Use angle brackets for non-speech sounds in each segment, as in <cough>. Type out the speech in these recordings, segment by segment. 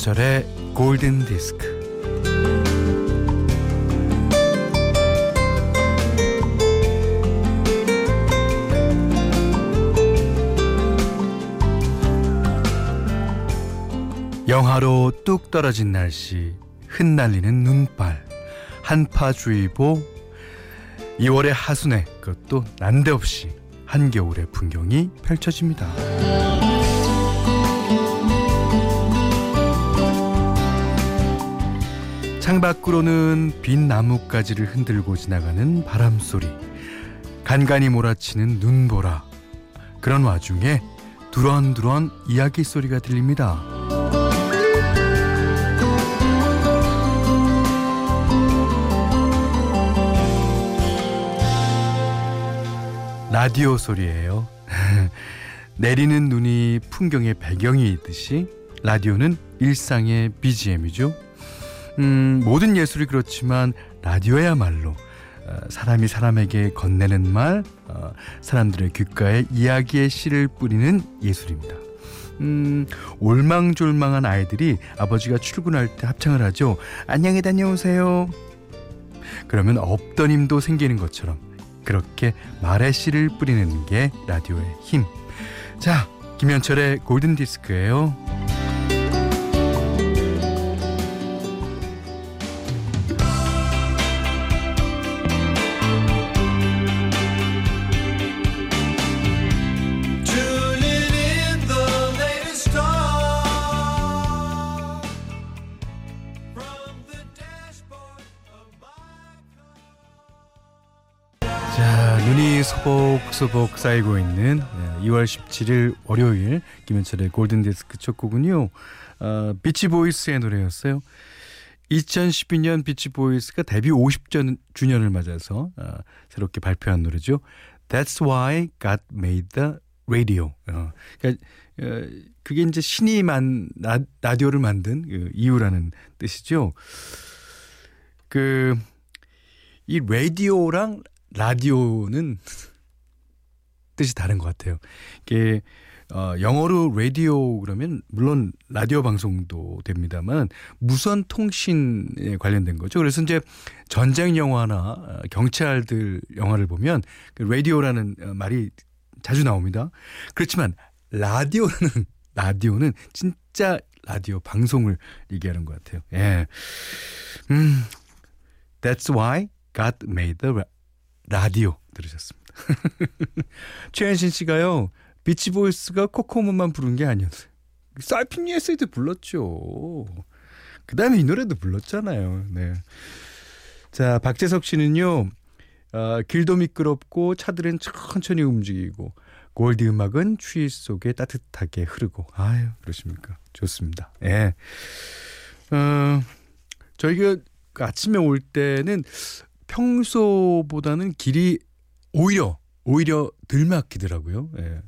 김현철의 골든 디스크. 영하로 뚝 떨어진 날씨, 흩날리는 눈발, 한파주의보, 2월의 하순에 그것도 난데없이 한겨울의 풍경이 펼쳐집니다. 창밖으로는 빈 나뭇가지를 흔들고 지나가는 바람소리, 간간히 몰아치는 눈보라. 그런 와중에 두런두런 이야기 소리가 들립니다. 라디오 소리예요. <laughs> 내리는 눈이 풍경의 배경이 있듯이 라디오는 일상의 BGM이죠. 음, 모든 예술이 그렇지만 라디오야말로 어, 사람이 사람에게 건네는 말, 어, 사람들의 귓가에 이야기의 씨를 뿌리는 예술입니다. 음, 올망졸망한 아이들이 아버지가 출근할 때 합창을 하죠. 안녕히 다녀오세요. 그러면 없던 힘도 생기는 것처럼 그렇게 말의 씨를 뿌리는 게 라디오의 힘. 자, 김현철의 골든 디스크예요. 소복소복 쌓이고 있는 2월 17일 월요일 김현철의 골든디스크 첫 곡은요. 어, 비치보이스의 노래였어요. 2012년 비치보이스가 데뷔 50주년을 맞아서 어, 새롭게 발표한 노래죠. That's why God made the radio. 어, 그러니까 어, 그게 이제 신이 만 라, 라디오를 만든 그 이유라는 뜻이죠. 그 이 라디오랑 라디오는 뜻이 다른 것 같아요. 이게 어, 영어로 라디오 그러면 물론 라디오 방송도 됩니다만 무선 통신에 관련된 거죠. 그래서 이제 전쟁 영화나 어, 경찰들 영화를 보면 그 라디오라는 어, 말이 자주 나옵니다. 그렇지만 라디오는 <laughs> 라디오는 진짜 라디오 방송을 얘기하는 것 같아요. 예. 음. That's why God made the radio 들으셨습니다. <laughs> 최현신 씨가요. 비치보이스가 코코모만 부른 게 아니었어요. Surfin' USA도 불렀죠. 그 다음에 이 노래도 불렀잖아요. 네. 자, 박재석 씨는요. 어, 길도 미끄럽고 차들은 천천히 움직이고 골디 음악은 추위 속에 따뜻하게 흐르고 아유 그러십니까 좋습니다. 예. 어, 저희가 그 아침에 올 때는 평소보다는 길이 오히려 오히려 덜 막히더라고요. 예.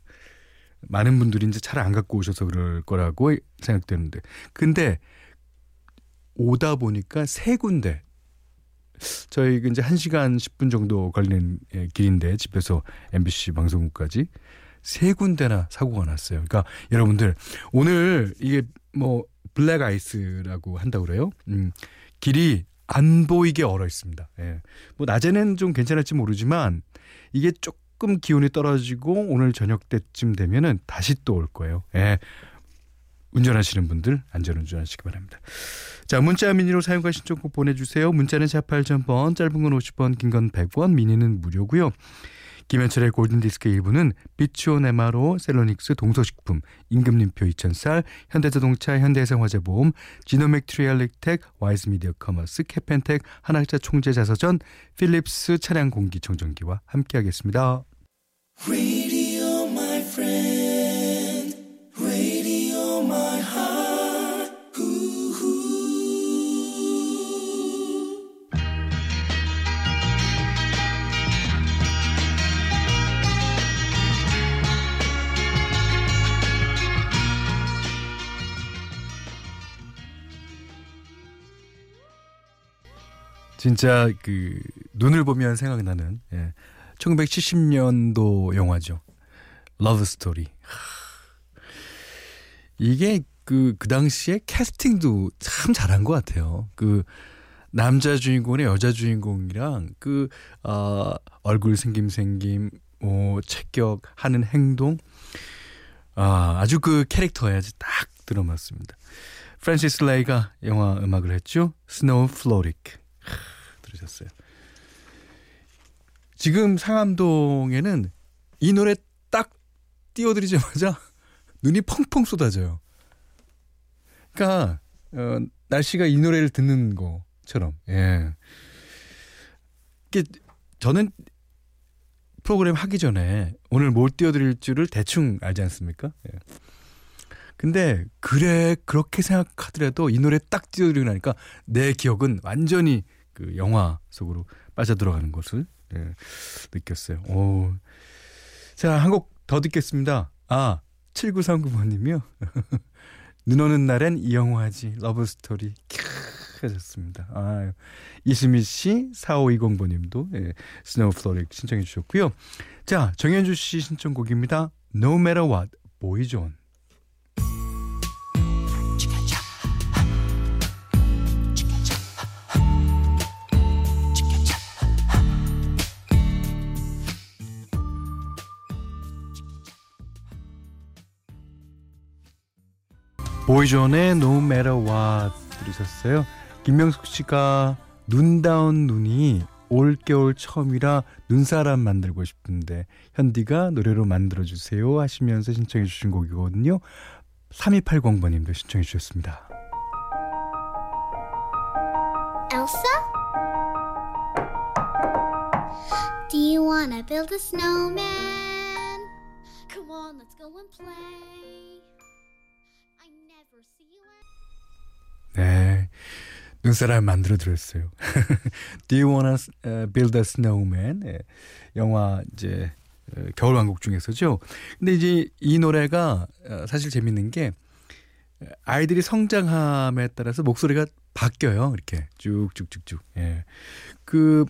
많은 분들이 이제 차를 안 갖고 오셔서 그럴 거라고 생각되는데 근데 오다 보니까 세 군데 저희 이제 1시간 10분 정도 걸리는 예, 길인데 집에서 MBC 방송국까지 세 군데나 사고가 났어요. 그러니까 여러분들 오늘 이게 뭐 블랙 아이스라고 한다고 그래요. 음, 길이 안 보이게 얼어 있습니다. 예. 뭐 낮에는 좀 괜찮을지 모르지만 이게 조금 기온이 떨어지고 오늘 저녁 때쯤 되면은 다시 또 올 거예요. 예. 운전하시는 분들 안전 운전하시기 바랍니다. 자, 문자 미니로 사용과 신청곡 보내주세요. 문자는 4 8 0 0 0번 짧은 건 50원, 긴 건 100원, 미니는 무료고요. 김현철의 골든디스크 일부는 비추온 에마로 셀로닉스 동서식품 임금님표 2000쌀 현대자동차 현대해상화재보험 지노맥 트리얼릭텍 와이즈미디어 커머스 캐펜텍 한학자 총재자서전 필립스 차량 공기청정기와 함께하겠습니다. 진짜 그 눈을 보면 생각나는 예. 1970년도 영화죠. 러브 스토리. 이게 그 그, 그 당시에 캐스팅도 참 잘한 것 같아요. 그, 남자 주인공의 여자 주인공이랑 그, 어, 얼굴 생김 생김, 뭐, 체격, 하는 행동. 아, 아주 그 캐릭터에 아주 딱 들어맞습니다. 프란시스 레이가 영화 음악을 했죠. Snow Frolic. 들으셨어요. 지금 상암동에는 이 노래 딱 띄워드리자마자 <laughs> 눈이 펑펑 쏟아져요. 그러니까 어, 날씨가 이 노래를 듣는 것처럼. 예. 이게 저는 프로그램 하기 전에 오늘 뭘 띄워드릴 줄을 대충 알지 않습니까? 예. 근데 그래 그렇게 생각하더라도 이 노래 딱 띄워드리고 나니까 내 기억은 완전히 그 영화 속으로 빠져 들어가는 것을 예, 느꼈어요. 오. 자, 한 곡 더 듣겠습니다. 아, 7939번님이요. <laughs> 눈 오는 날엔 이 영화지. 러브스토리. 캬, 하셨습니다. 아, 이수미 씨, 4520번님도 예, Snow Frolic 신청해 주셨고요. 자, 정현주 씨 신청곡입니다. No Matter What, 보이존. 보이존의 No Matter What 들으셨어요. 김명숙 씨가 눈다운 눈이 올겨울 처음이라 눈사람 만들고 싶은데 현디가 노래로 만들어주세요 하시면서 신청해 주신 곡이거든요. 3280번님도 신청해 주셨습니다. Elsa? Do you wanna build a snowman? Come on, let's go and play. 네. 눈사람 만들어 드렸어요. <laughs> Do you wanna build a snowman? 네. 영화 이제 겨울 왕국 중에서죠. 근데 이제 이 노래가 사실 재밌는 게 아이들이 성장함에 따라서 목소리가 바뀌어요. 이렇게 쭉쭉쭉쭉. 예. 그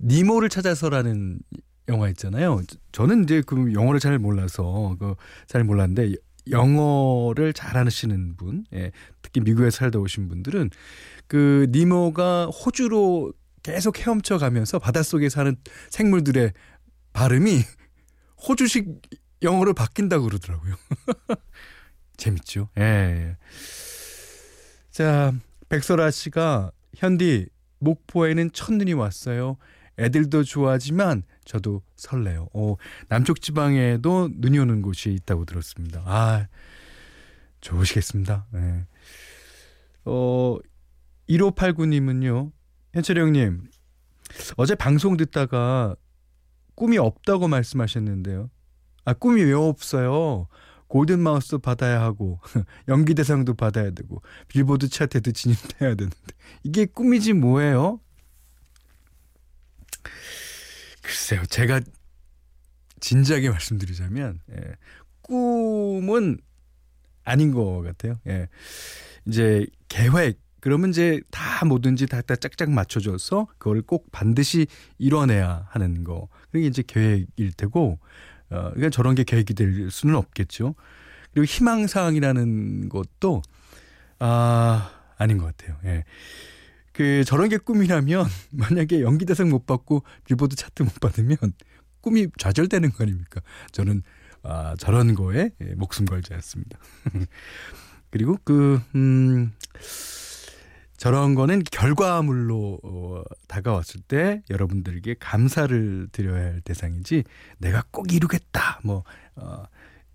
니모를 찾아서라는 영화 있잖아요. 저는 이제 그 영어를 잘 몰라서 그 잘 몰랐는데 영어를 잘하시는 분, 예, 특히 미국에 살다 오신 분들은 그 니모가 호주로 계속 헤엄쳐 가면서 바닷속에 사는 생물들의 발음이 <laughs> 호주식 영어로 바뀐다고 그러더라고요. <laughs> 재밌죠? 예, 예. 자, 백설아 씨가 현디 목포에는 첫눈이 왔어요. 애들도 좋아하지만 저도 설레요. 어, 남쪽 지방에도 눈이 오는 곳이 있다고 들었습니다. 아, 좋으시겠습니다. 네. 어, 1589님은요, 현철이 형님, 어제 방송 듣다가 꿈이 없다고 말씀하셨는데요. 아, 꿈이 왜 없어요? 골든마우스 받아야 하고 <laughs> 연기 대상도 받아야 되고 빌보드 차트에도 진입해야 되는데 이게 꿈이지 뭐예요? 글쎄요, 제가 진지하게 말씀드리자면 예, 꿈은 아닌 것 같아요. 예. 이제 계획 그러면 이제 다 뭐든지 다, 다 짝짝 맞춰줘서 그걸 꼭 반드시 이뤄내야 하는 거. 그게 이제 계획일 테고, 어, 그러니까 저런 게 계획이 될 수는 없겠죠. 그리고 희망사항이라는 것도, 아, 아닌 것 같아요. 예. 그 저런 게 꿈이라면 <laughs> 만약에 연기 대상 못 받고 빌보드 차트 못 받으면 꿈이 좌절되는 거 아닙니까? 저는 아, 저런 거에 예, 목숨 걸지 않습니다. <laughs> 그리고 그 음, 저런 거는 결과물로 어, 다가왔을 때 여러분들에게 감사를 드려야 할 대상이지 내가 꼭 이루겠다 뭐 어,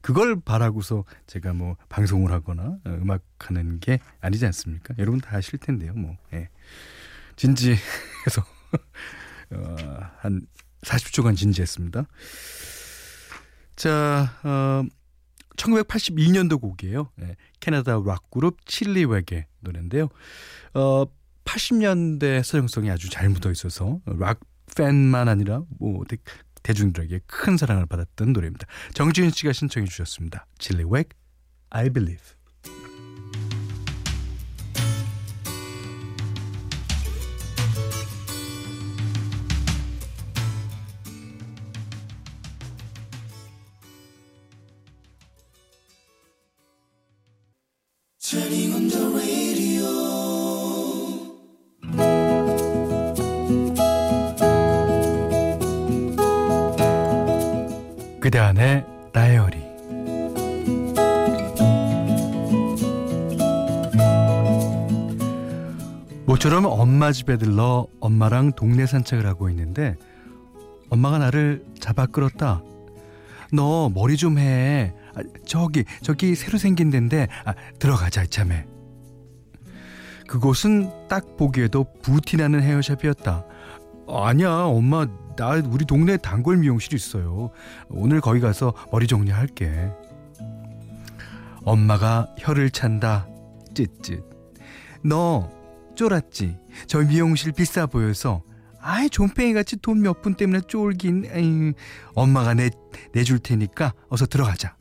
그걸 바라고서 제가 뭐 방송을 하거나 어, 음악하는 게 아니지 않습니까? 여러분 다 아실 텐데요. 뭐 예. 진지해서 <laughs> 어, 한 40초간 진지했습니다. 자, 어, 1982년도 곡이에요. 예, 캐나다 락 그룹 칠리웨게 노래인데요. 어, 80년대 서정성이 아주 잘 묻어 있어서 락 팬만 아니라 뭐 대중들에게 큰 사랑을 받았던 노래입니다. 정지윤 씨가 신청해 주셨습니다. 칠리웩 I Believe. 다이어리 모처럼 엄마 집에 들러 엄마랑 동네 산책을 하고 있는데 엄마가 나를 잡아 끌었다. 너 머리 좀 해. 아, 저기 저기 새로 생긴 데인데 아, 들어가자 이참에. 그곳은 딱 보기에도 부티나는 헤어샵이었다. 아니야 엄마 나 우리 동네 단골 미용실 있어요. 오늘 거기 가서 머리 정리할게. 엄마가 혀를 찬다. 쯧쯧. 너 쫄았지? 저 미용실 비싸 보여서 아이 존팽이 같이 돈 몇 푼 때문에 쫄긴 에이, 엄마가 내 내줄 테니까 어서 들어가자.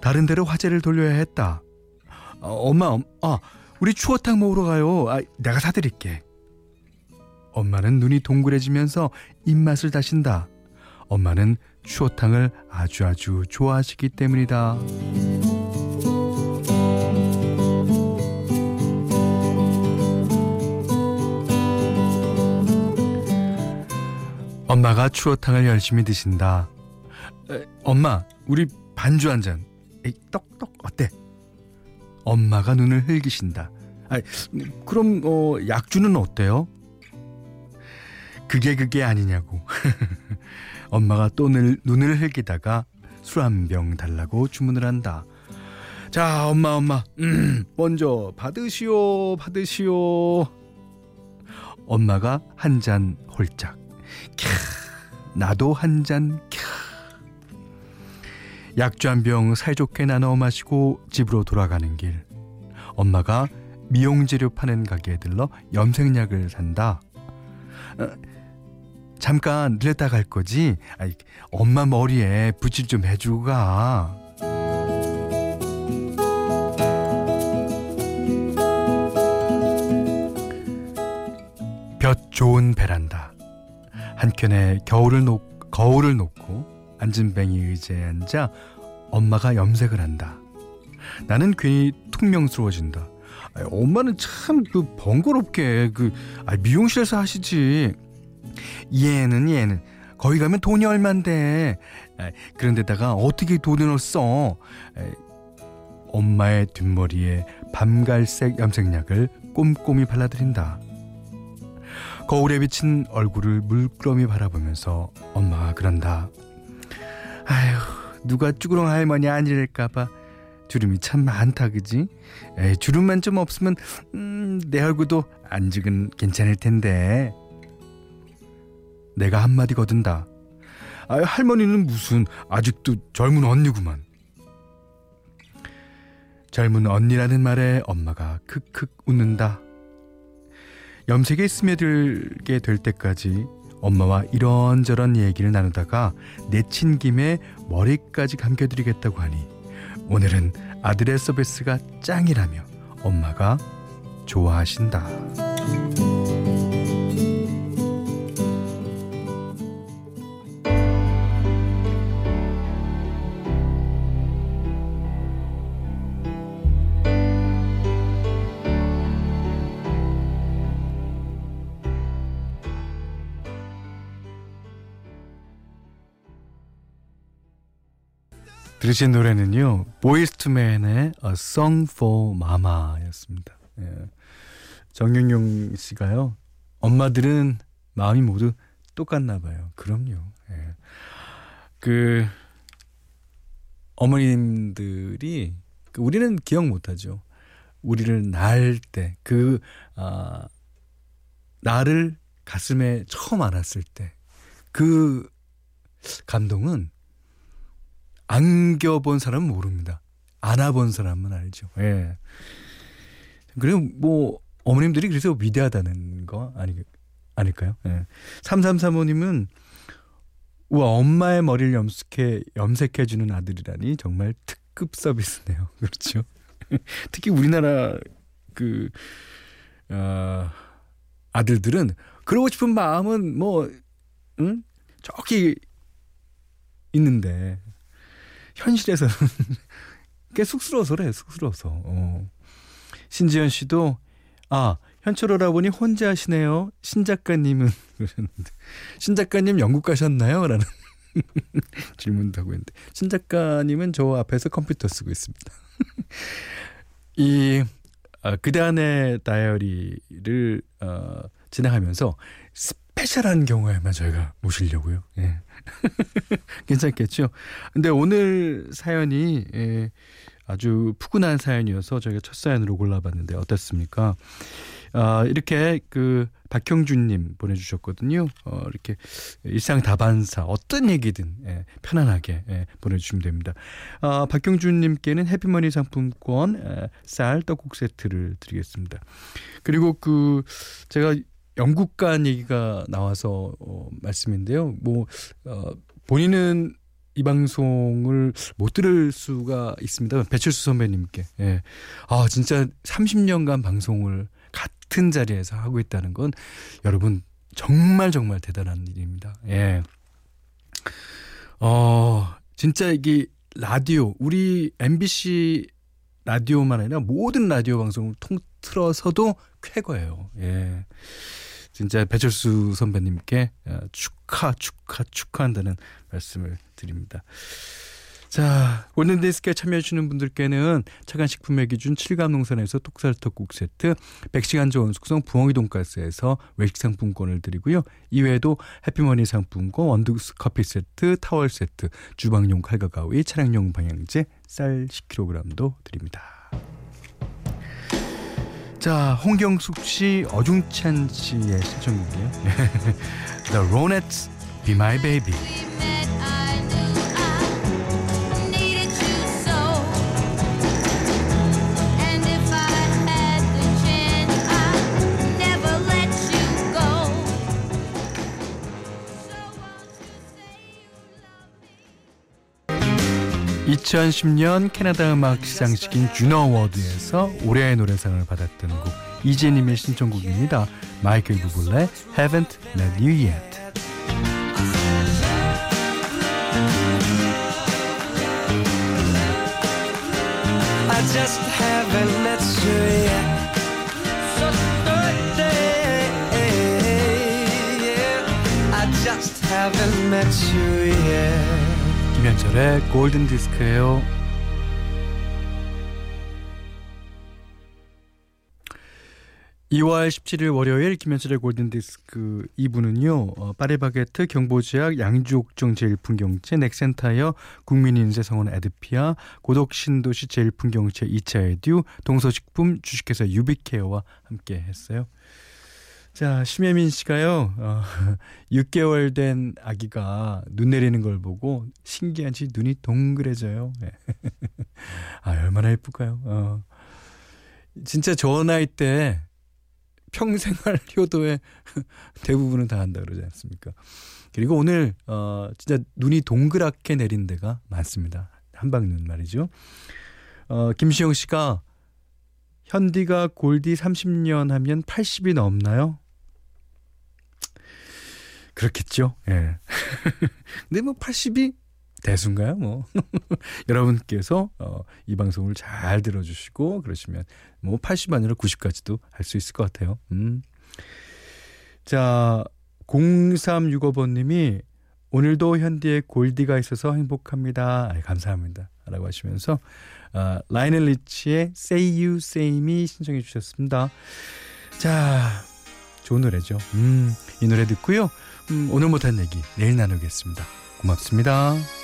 다른 데로 화제를 돌려야 했다. 어, 엄마, 아, 우리 추어탕 먹으러 가요. 아, 내가 사드릴게. 엄마는 눈이 동그래지면서 입맛을 다신다. 엄마는 추어탕을 아주 아주 좋아하시기 때문이다. 엄마가 추어탕을 열심히 드신다. 에, 엄마, 우리 반주 한 잔. 에이, 떡떡 어때? 엄마가 눈을 흘기신다. 아, 그럼 어, 약주는 어때요? 그게 그게 아니냐고. <laughs> 엄마가 또 늘, 눈을 흘기다가 술 한 병 달라고 주문을 한다. 자, 엄마, 엄마, 음, 먼저 받으시오, 받으시오. 엄마가 한 잔 홀짝. 캬, 나도 한 잔, 캬. 약주 한 병 사이좋게 나눠 마시고 집으로 돌아가는 길. 엄마가 미용재료 파는 가게에 들러 염색약을 산다. 어, 잠깐 들렸다 갈 거지? 아이, 엄마 머리에 붓질 좀 해주고 가. 볕 좋은 베란다. 한켠에 겨울을 놓, 거울을 놓고 앉은 뱅이 의자에 앉아 엄마가 염색을 한다. 나는 괜히 퉁명스러워진다. 아이, 엄마는 참 그 번거롭게 그 아, 미용실에서 하시지. 얘는 얘는 거기 가면 돈이 얼만데. 아, 그런데다가 어떻게 돈을 써? 아, 엄마의 뒷머리에 밤갈색 염색약을 꼼꼼히 발라드린다. 거울에 비친 얼굴을 물끄러미 바라보면서 엄마가 그런다. 아휴, 누가 쭈그렁 할머니 아니랄까봐 주름이 참 많다, 그지? 에이, 주름만 좀 없으면, 음, 내 얼굴도 안직은 괜찮을 텐데. 내가 한마디 거둔다. 아, 할머니는 무슨, 아직도 젊은 언니구만. 젊은 언니라는 말에 엄마가 크크 웃는다. 염색에 스며들게 될 때까지 엄마와 이런저런 얘기를 나누다가 내친 김에 머리까지 감겨드리겠다고 하니 오늘은 아들의 서비스가 짱이라며 엄마가 좋아하신다. 들으신 노래는요 Boyz II Men의 A Song for Mama였습니다. 예. 정윤용 씨가요 엄마들은 마음이 모두 똑같나 봐요. 그럼요. 예. 그 어머님들이 그 우리는 기억 못하죠. 우리를 낳을 때 그 아, 나를 가슴에 처음 안았을 때 그 감동은 안겨본 사람은 모릅니다. 안아본 사람은 알죠. 예. 그리고 뭐 어머님들이 그래서 위대하다는 거 아니 아닐까요? 예. 3335님은 우와 엄마의 머리를 염색해 염색해 주는 아들이라니 정말 특급 서비스네요. <laughs> 그렇죠. 특히 우리나라 그 어, 아들들은 그러고 싶은 마음은 뭐 응? 저기 있는데 현실에서는 <laughs> 꽤 쑥스러워서 그래, 쑥스러워서. 어. 신지현 씨도, 아, 현철 오라 보니 혼자 하시네요. 신 작가님은 <laughs> 그러셨는데. 신 작가님 영국 가셨나요? 라는 <laughs> 질문도 하고 있는데. 신 작가님은 저 앞에서 컴퓨터 쓰고 있습니다. 이, 아, 그단의 다이어리를, 어, 진행하면서 스페셜한 경우에만 저희가 모시려고요. 예. <laughs> 괜찮겠죠? 근데 오늘 사연이 예, 아주 푸근한 사연이어서 저희가 첫 사연으로 골라봤는데 어떻습니까? 아, 이렇게 그 박형준님 보내주셨거든요. 어, 이렇게 일상 다반사 어떤 얘기든 예, 편안하게 예, 보내주시면 됩니다. 아, 박형준님께는 해피머니 상품권 예, 쌀 떡국 세트를 드리겠습니다. 그리고 그 제가 영국 간 얘기가 나와서 어, 말씀인데요. 뭐 어, 본인은 이 방송을 못 들을 수가 있습니다. 배철수 선배님께. 예. 아, 진짜 30년간 방송을 같은 자리에서 하고 있다는 건 여러분 정말 정말 대단한 일입니다. 예. 어, 진짜 이게 라디오, 우리 MBC 라디오만 아니라 모든 라디오 방송을 통 틀어서도 쾌거예요. 예. 진짜 배철수 선배님께 어, 축하, 축하, 축하한다는 말씀을 드립니다. 자, 골든디스크에 참여해주시는 분들께는 차간식품의 기준 7감 농산에서 톡살떡국 세트, 100시간 저온 숙성 부엉이 돈가스에서 외식 상품권을 드리고요. 이외에도 해피머니 상품권, 원두스 커피 세트, 타월 세트, 주방용 칼과 가위, 차량용 방향제, 쌀 10kg도 드립니다. 자, 홍경숙 씨, 어중찬 씨의 신청곡이에요. The Ronettes, Be My Baby. (2010년) 캐나다 음악 시상식인 주너 어워드에서 올해의 노래상을 받았던 곡 이재님의 신청곡입니다. 마이클 부블레 Haven't Met You Yet. Haven't met you yet. 김현철의 골든 디스크예요. 2월 17일 월요일 김현철의 골든디스크 2부는요. 어, 파리바게트, 경보지약, 양주옥정 제일풍경채, 넥센타이어, 국민인쇄성원 에드피아, 고독신도시 제일풍경채 2차 에듀, 동서식품, 주식회사 유비케어와 함께 했어요. 자, 심혜민 씨가요, 어, <laughs> 6개월 된 아기가 눈 내리는 걸 보고 신기한지 눈이 동그래져요. 네. <laughs> 아, 얼마나 예쁠까요? 어. 진짜 저 나이 때 평생활 <laughs> 효도의 대부분은 다 한다 그러지 않습니까? 그리고 오늘 어 진짜 눈이 동그랗게 내린 데가 많습니다. 한방눈 말이죠. 어 김시영 씨가 현디가 골디 30년 하면 80이 넘나요? 그렇겠죠. 예. <laughs> 근데 뭐 80이 대수인가요? 뭐 <laughs> 여러분께서 어, 이 방송을 잘 들어주시고 그러시면 뭐 80 아니라 90까지도 할 수 있을 것 같아요. 음. 자 0365번님이 오늘도 현디의 골디가 있어서 행복합니다. 아, 감사합니다. 라고 하시면서 어, 라이넬 리치의 Say You Say Me 신청해 주셨습니다. 자 좋은 노래죠. 음, 이 노래 듣고요. 음, 오늘 못한 얘기 내일 나누겠습니다. 고맙습니다.